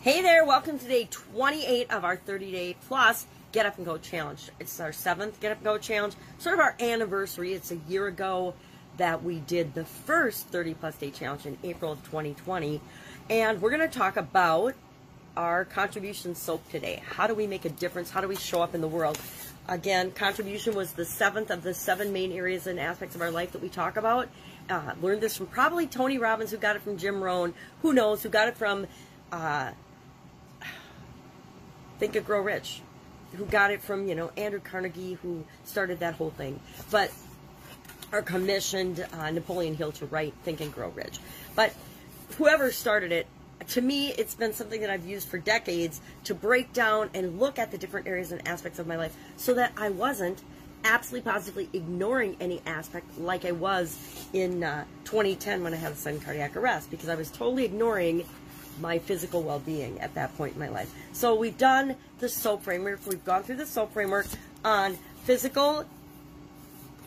Hey there, welcome to day 28 of our 30 day plus Get Up and Go challenge. It's our seventh Get Up and Go challenge, sort of our anniversary. It's a year ago that we did the first 30 plus day challenge in April of 2020. And we're going to talk about our contribution soap today. How do we make a difference? How do we show up in the world? Again, contribution was the seventh of the seven main areas and aspects of our life that we talk about. Uh, learned this from probably Tony Robbins, who got it from Jim Rohn. Who knows? Who got it from uh, Think and Grow Rich, who got it from, you know, Andrew Carnegie, who started that whole thing. But, or commissioned uh, Napoleon Hill to write Think and Grow Rich. But whoever started it, to me, it's been something that I've used for decades to break down and look at the different areas and aspects of my life so that I wasn't absolutely positively ignoring any aspect like I was in uh, 2010 when I had a sudden cardiac arrest because I was totally ignoring my physical well-being at that point in my life. So we've done the SOAP framework. We've gone through the SOAP framework on physical,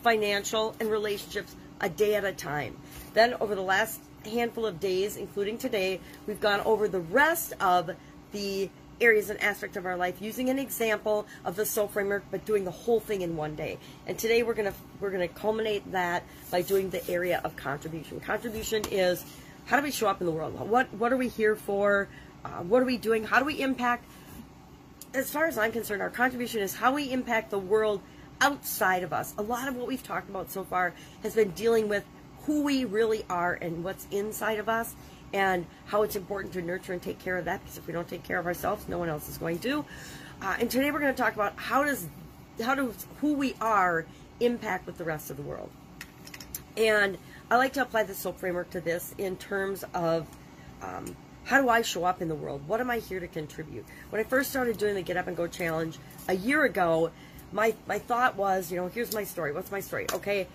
financial, and relationships a day at a time. Then over the last handful of days, including today, we've gone over the rest of the areas and aspects of our life using an example of the SOAP framework, but doing the whole thing in one day. And today we're gonna we're gonna culminate that by doing the area of contribution. Contribution is how do we show up in the world? What what are we here for? Uh, what are we doing? How do we impact? As far as I'm concerned, our contribution is how we impact the world outside of us. A lot of what we've talked about so far has been dealing with who we really are and what's inside of us and how it's important to nurture and take care of that because if we don't take care of ourselves, no one else is going to. Uh, and today we're going to talk about how does how does who we are impact with the rest of the world. And I like to apply the SOAP framework to this in terms of um, how do I show up in the world? What am I here to contribute? When I first started doing the Get Up and Go challenge a year ago, my, my thought was, you know, here's my story. What's my story? Okay,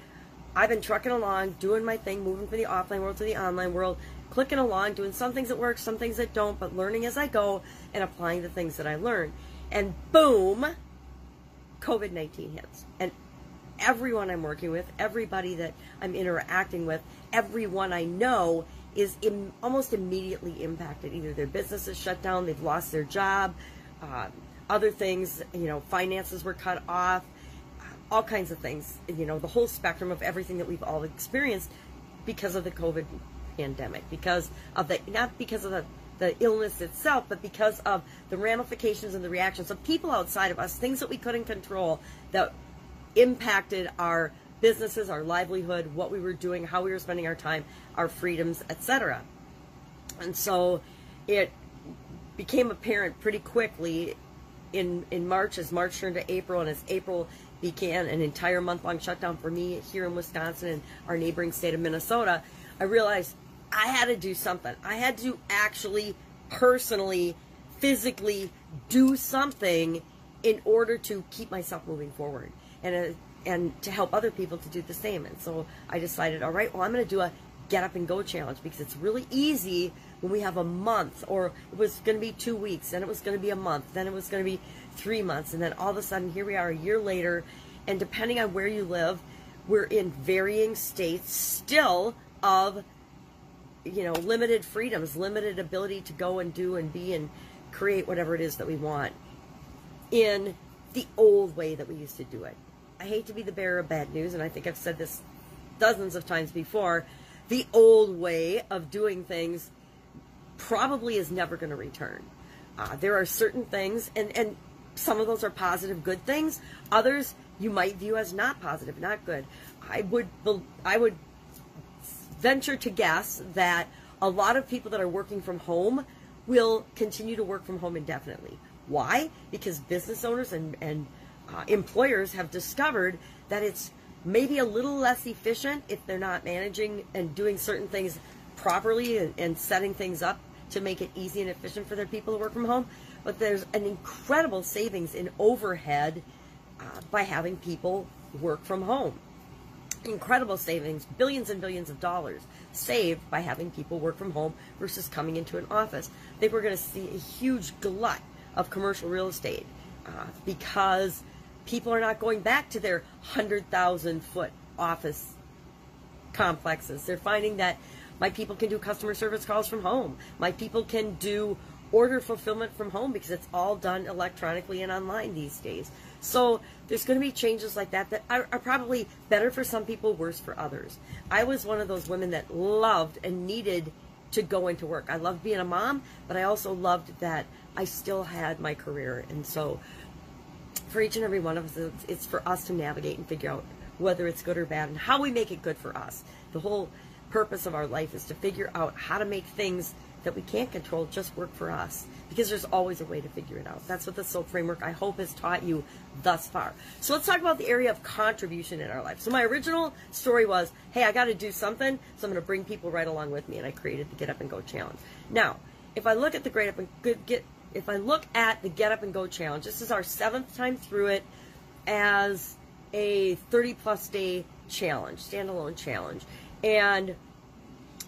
I've been trucking along, doing my thing, moving from the offline world to the online world, clicking along, doing some things that work, some things that don't, but learning as I go and applying the things that I learn. And boom, COVID 19 hits. And everyone I'm working with, everybody that I'm interacting with, everyone I know is in, almost immediately impacted. Either their business is shut down, they've lost their job, uh, other things, you know, finances were cut off, all kinds of things, you know, the whole spectrum of everything that we've all experienced because of the COVID pandemic, because of the, not because of the, the illness itself, but because of the ramifications and the reactions of people outside of us, things that we couldn't control that impacted our businesses, our livelihood, what we were doing, how we were spending our time, our freedoms, etc. And so it became apparent pretty quickly in in March as March turned to April and as April began an entire month long shutdown for me here in Wisconsin and our neighboring state of Minnesota, I realized I had to do something. I had to actually personally physically do something in order to keep myself moving forward and uh, and to help other people to do the same. And so I decided, all right, well, I'm going to do a get up and go challenge because it's really easy when we have a month or it was going to be two weeks, then it was going to be a month, then it was going to be three months, and then all of a sudden here we are a year later, and depending on where you live, we're in varying states still of you know limited freedoms, limited ability to go and do and be and create whatever it is that we want in the old way that we used to do it. I hate to be the bearer of bad news, and I think I've said this dozens of times before. The old way of doing things probably is never going to return. Uh, there are certain things, and, and some of those are positive, good things. Others you might view as not positive, not good. I would I would venture to guess that a lot of people that are working from home will continue to work from home indefinitely. Why? Because business owners and, and employers have discovered that it's maybe a little less efficient if they're not managing and doing certain things properly and, and setting things up to make it easy and efficient for their people to work from home. But there's an incredible savings in overhead uh, by having people work from home. Incredible savings, billions and billions of dollars saved by having people work from home versus coming into an office. I think we're going to see a huge glut of commercial real estate uh, because people are not going back to their 100,000 foot office complexes. They're finding that my people can do customer service calls from home. My people can do order fulfillment from home because it's all done electronically and online these days. So there's going to be changes like that that are, are, probably better for some people, worse for others. I was one of those women that loved and needed to go into work. I loved being a mom, but I also loved that I still had my career. And so for each and every one of us, it's for us to navigate and figure out whether it's good or bad and how we make it good for us. The whole purpose of our life is to figure out how to make things that we can't control just work for us because there's always a way to figure it out. That's what the SOAP framework I hope has taught you thus far. So let's talk about the area of contribution in our life. So my original story was, hey, I got to do something, so I'm going to bring people right along with me, and I created the Get Up and Go challenge. Now, if I look at the Get Up and Good Get if I look at the Get Up and Go challenge, this is our seventh time through it as a 30 plus day challenge, standalone challenge. And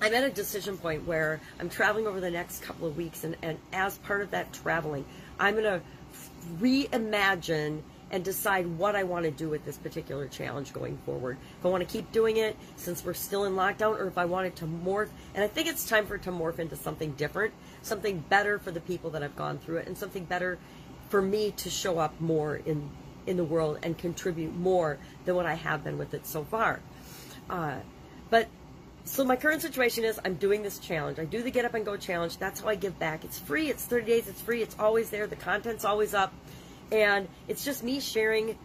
I'm at a decision point where I'm traveling over the next couple of weeks, and, and as part of that traveling, I'm going to reimagine and decide what I want to do with this particular challenge going forward. If I want to keep doing it since we're still in lockdown, or if I want it to morph. And I think it's time for it to morph into something different, something better for the people that have gone through it, and something better for me to show up more in in the world and contribute more than what I have been with it so far. Uh, but so my current situation is I'm doing this challenge. I do the Get Up and Go challenge. That's how I give back. It's free. It's 30 days. It's free. It's always there. The content's always up. And it's just me sharing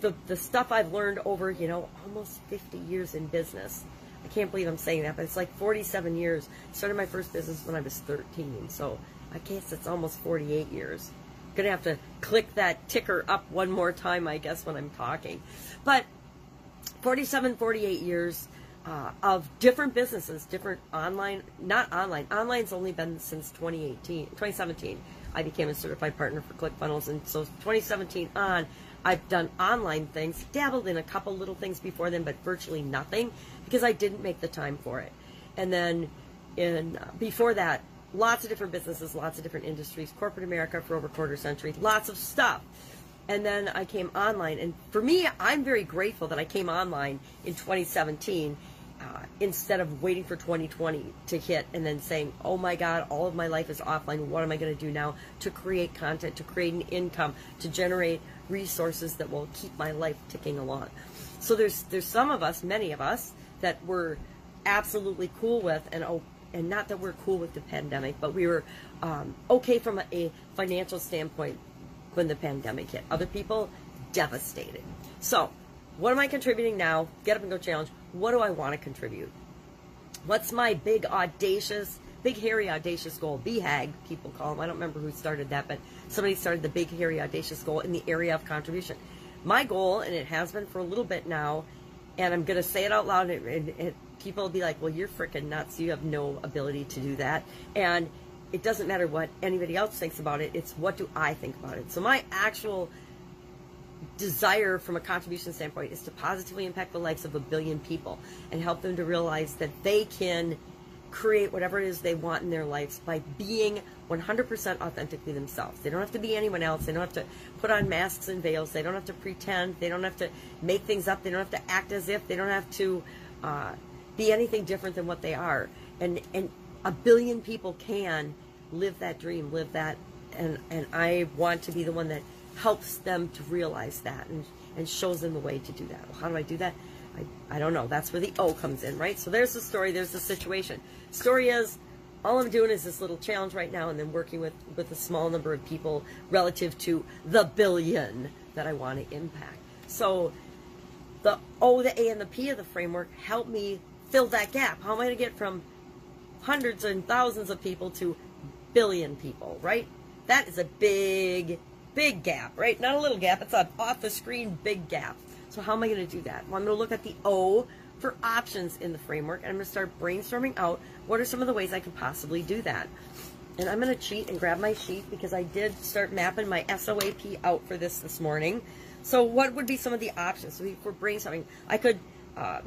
the, the stuff I've learned over, you know, almost 50 years in business. I can't believe I'm saying that, but it's like 47 years. Started my first business when I was 13. So I guess it's almost 48 years. Gonna have to click that ticker up one more time, I guess, when I'm talking. But 47, 48 years uh, of different businesses, different online, not online. Online's only been since 2018, 2017. I became a certified partner for ClickFunnels, and so 2017 on, I've done online things, dabbled in a couple little things before then, but virtually nothing because I didn't make the time for it. And then in uh, before that, lots of different businesses, lots of different industries, corporate America for over a quarter century, lots of stuff. And then I came online, and for me, I'm very grateful that I came online in 2017 instead of waiting for 2020 to hit and then saying, oh my God, all of my life is offline. What am I going to do now to create content, to create an income, to generate resources that will keep my life ticking along? So there's there's some of us, many of us, that we're absolutely cool with, and oh, and not that we're cool with the pandemic, but we were um, okay from a, a financial standpoint when the pandemic hit. Other people devastated. So what am I contributing now? Get up and go challenge. What do I want to contribute? What's my big audacious, big hairy audacious goal? BHAG, people call them. I don't remember who started that, but somebody started the big hairy audacious goal in the area of contribution. My goal, and it has been for a little bit now, and I'm going to say it out loud, and, and, and people will be like, well, you're freaking nuts. You have no ability to do that. And it doesn't matter what anybody else thinks about it. It's what do I think about it. So my actual desire from a contribution standpoint is to positively impact the lives of a billion people and help them to realize that they can create whatever it is they want in their lives by being 100% authentically themselves. They don't have to be anyone else. They don't have to put on masks and veils. They don't have to pretend. They don't have to make things up. They don't have to act as if. They don't have to uh, be anything different than what they are. And and a billion people can live that dream, live that. And and I want to be the one that helps them to realize that and, and shows them the way to do that. Well, how do I do that? I, I don't know. That's where the O comes in, right? So there's the story, there's the situation. Story is all I'm doing is this little challenge right now and then working with, with a small number of people relative to the billion that I want to impact. So the O, the A, and the P of the framework help me fill that gap. How am I going to get from hundreds and thousands of people to billion people, right? That is a big big gap, right? Not a little gap, it's an off the screen big gap. So how am I going to do that? Well, I'm going to look at the O for options in the framework and I'm going to start brainstorming out what are some of the ways I could possibly do that. And I'm going to cheat and grab my sheet because I did start mapping my SOAP out for this this morning. So what would be some of the options? So for brainstorming, I could um,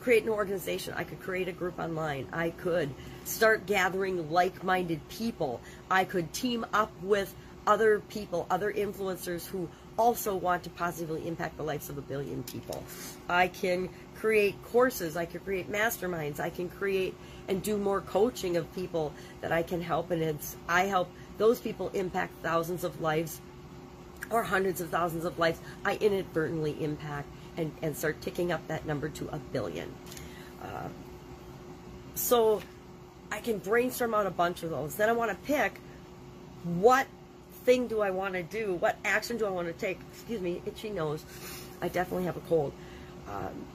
create an organization. I could create a group online. I could start gathering like-minded people. I could team up with other people, other influencers who also want to positively impact the lives of a billion people. I can create courses, I can create masterminds, I can create and do more coaching of people that I can help and it's I help those people impact thousands of lives or hundreds of thousands of lives. I inadvertently impact and, and start ticking up that number to a billion. Uh, so I can brainstorm out a bunch of those. Then I want to pick what thing do I want to do? What action do I want to take? Excuse me, itchy nose. I definitely have a cold. Um,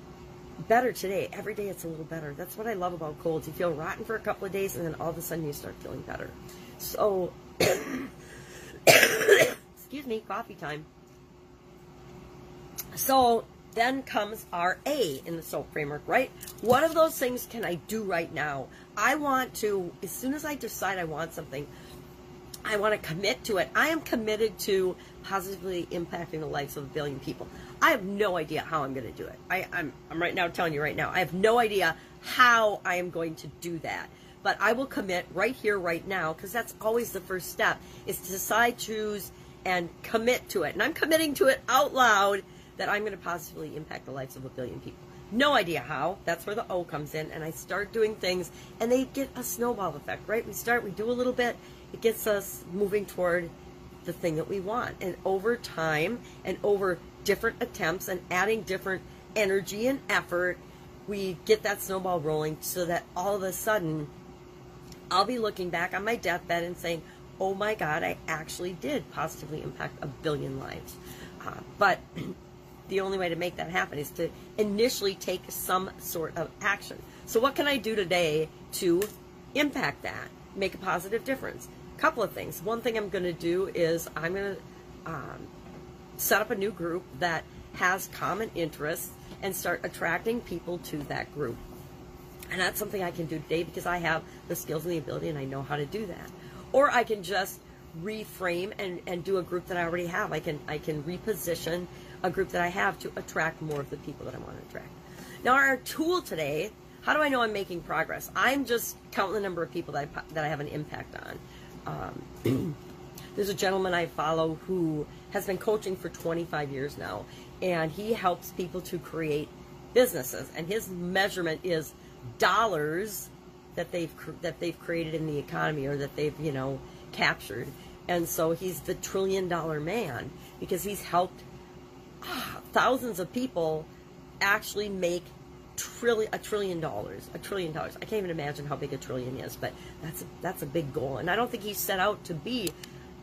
better today. Every day it's a little better. That's what I love about colds. You feel rotten for a couple of days and then all of a sudden you start feeling better. So, excuse me, coffee time. So then comes our A in the SOAP framework, right? What of those things can I do right now? I want to, as soon as I decide I want something, I want to commit to it. I am committed to positively impacting the lives of a billion people. I have no idea how I'm going to do it. I, I'm, I'm right now telling you right now, I have no idea how I am going to do that. But I will commit right here, right now, because that's always the first step, is to decide, choose, and commit to it. And I'm committing to it out loud that I'm going to positively impact the lives of a billion people. No idea how. That's where the O comes in. And I start doing things, and they get a snowball effect, right? We start, we do a little bit, it gets us moving toward the thing that we want. And over time, and over different attempts, and adding different energy and effort, we get that snowball rolling so that all of a sudden, I'll be looking back on my deathbed and saying, oh my God, I actually did positively impact a billion lives. Uh, but the only way to make that happen is to initially take some sort of action. So, what can I do today to impact that, make a positive difference? Couple of things. One thing I'm going to do is I'm going to um, set up a new group that has common interests and start attracting people to that group. And that's something I can do today because I have the skills and the ability and I know how to do that. Or I can just reframe and, and do a group that I already have. I can I can reposition a group that I have to attract more of the people that I want to attract. Now, our tool today, how do I know I'm making progress? I'm just counting the number of people that I, that I have an impact on. Um, there's a gentleman I follow who has been coaching for 25 years now, and he helps people to create businesses. And his measurement is dollars that they've that they've created in the economy or that they've you know captured. And so he's the trillion dollar man because he's helped thousands of people actually make trillion a trillion dollars a trillion dollars i can't even imagine how big a trillion is but that's a, that's a big goal and i don't think he set out to be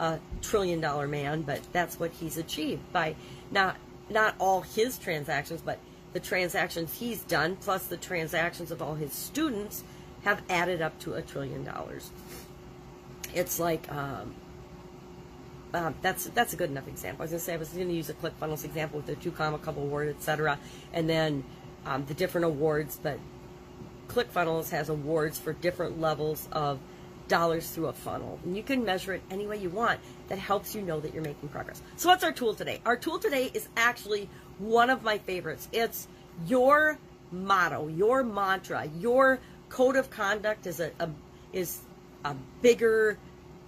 a trillion dollar man but that's what he's achieved by not not all his transactions but the transactions he's done plus the transactions of all his students have added up to a trillion dollars it's like um, um, that's that's a good enough example. I was to say I was to use a ClickFunnels example with the two comma, Club award, etc., and then um, the different awards. But ClickFunnels has awards for different levels of dollars through a funnel, and you can measure it any way you want. That helps you know that you're making progress. So what's our tool today? Our tool today is actually one of my favorites. It's your motto, your mantra, your code of conduct is a, a is a bigger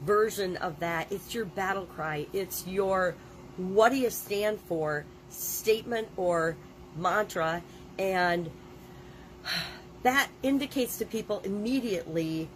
version of that. It's your battle cry. It's your what do you stand for statement or mantra. And that indicates to people immediately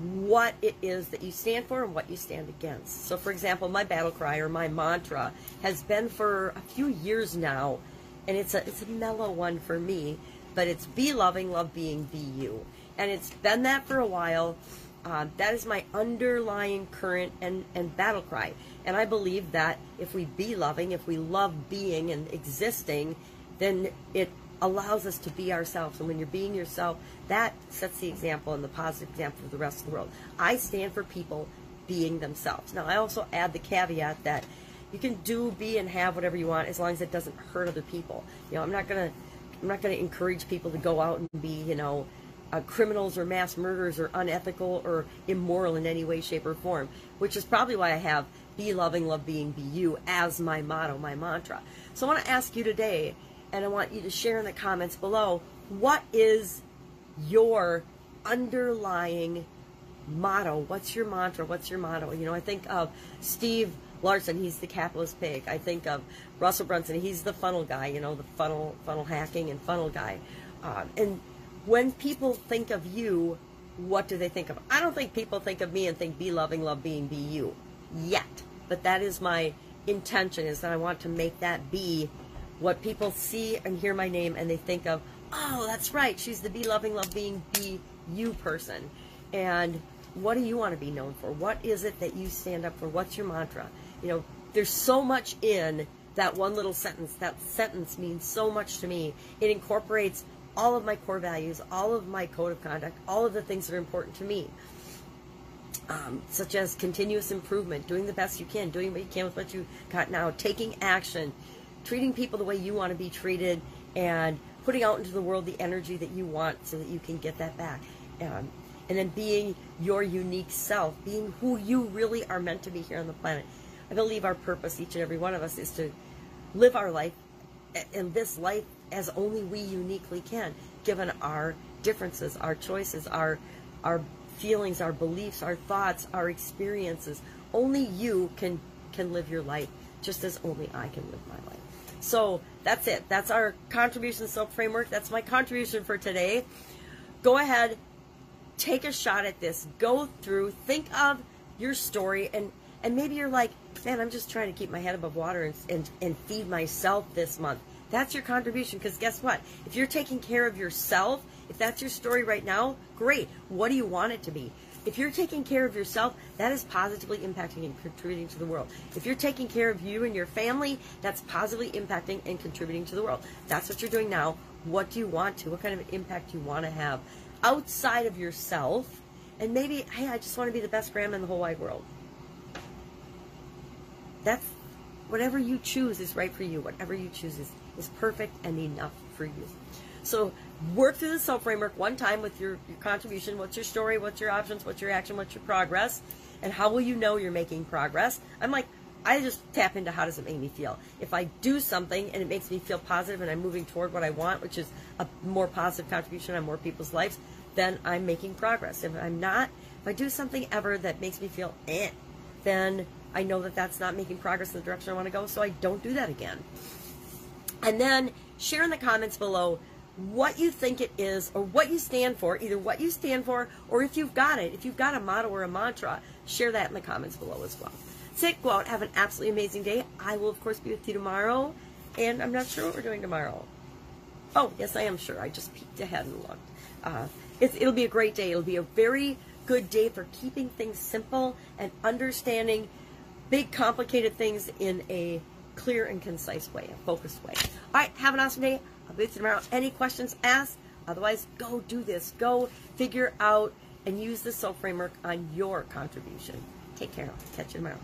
what it is that you stand for and what you stand against. So, for example, my battle cry or my mantra has been for a few years now, and it's a it's a mellow one for me, but it's be loving, love being, be you, and it's been that for a while. Uh, that is my underlying current and, and battle cry. And I believe that if we be loving, if we love being and existing, then it allows us to be ourselves. And when you're being yourself, that sets the example and the positive example for the rest of the world. I stand for people being themselves. Now, I also add the caveat that you can do, be, and have whatever you want as long as it doesn't hurt other people. You know, I'm not gonna, I'm not gonna encourage people to go out and be, you know, uh, criminals or mass murderers or unethical or immoral in any way, shape, or form, which is probably why I have be loving, love being, be you as my motto, my mantra. So I want to ask you today, and I want you to share in the comments below, what is your underlying motto? What's your mantra? What's your motto? You know, I think of Steve Larsen, he's the capitalist pig. I think of Russell Brunson, he's the funnel guy, you know, the funnel funnel hacking and funnel guy. Um, and when people think of you, what do they think of? I don't think people think of me and think be loving, love being, be you yet. But that is my intention is that I want to make that be what people see and hear my name and they think of, oh, that's right, she's the be loving, love being, be you person. And what do you want to be known for? What is it that you stand up for? What's your mantra? You know, there's so much in that one little sentence. That sentence means so much to me. It incorporates all of my core values, all of my code of conduct, all of the things that are important to me. Um, such as continuous improvement, doing the best you can, doing what you can with what you got now, taking action, treating people the way you want to be treated, and putting out into the world the energy that you want so that you can get that back. Um, and then being your unique self, being who you really are meant to be here on the planet. I believe our purpose, each and every one of us, is to live our life in this life as only we uniquely can, given our differences, our choices, our our feelings, our beliefs, our thoughts, our experiences. Only you can can live your life just as only I can live my life. So that's it. That's our contribution SOAP framework. That's my contribution for today. Go ahead, take a shot at this. Go through, think of your story, and and maybe you're like, man, I'm just trying to keep my head above water and and, and feed myself this month. That's your contribution. Because guess what? If you're taking care of yourself, if that's your story right now, great. What do you want it to be? If you're taking care of yourself, that is positively impacting and contributing to the world. If you're taking care of you and your family, that's positively impacting and contributing to the world. That's what you're doing now. What do you want to? What kind of impact do you want to have outside of yourself? And maybe, hey, I just want to be the best grandma in the whole wide world. That's whatever you choose is right for you. Whatever you choose is, is perfect and enough for you. So work through the SOAP framework one time with your, your contribution. What's your story? What's your options? What's your action? What's your progress? And how will you know you're making progress? I'm like, I just tap into how does it make me feel. If I do something and it makes me feel positive and I'm moving toward what I want, which is a more positive contribution on more people's lives, then I'm making progress. If I'm not, if I do something ever that makes me feel eh, then I know that that's not making progress in the direction I want to go, so I don't do that again. And then share in the comments below what you think it is or what you stand for, either what you stand for or if you've got it, if you've got a motto or a mantra, share that in the comments below as well. Sit, go out, have an absolutely amazing day. I will, of course, be with you tomorrow, and I'm not sure what we're doing tomorrow. Oh, yes, I am sure. I just peeked ahead and looked. Uh, it'll be a great day. It'll be a very good day for keeping things simple and understanding big, complicated things in a clear and concise way, a focused way. All right, have an awesome day. I'll be tomorrow. Any questions, ask. Otherwise, go do this. Go figure out and use the SOAP framework on your contribution. Take care. Catch you tomorrow.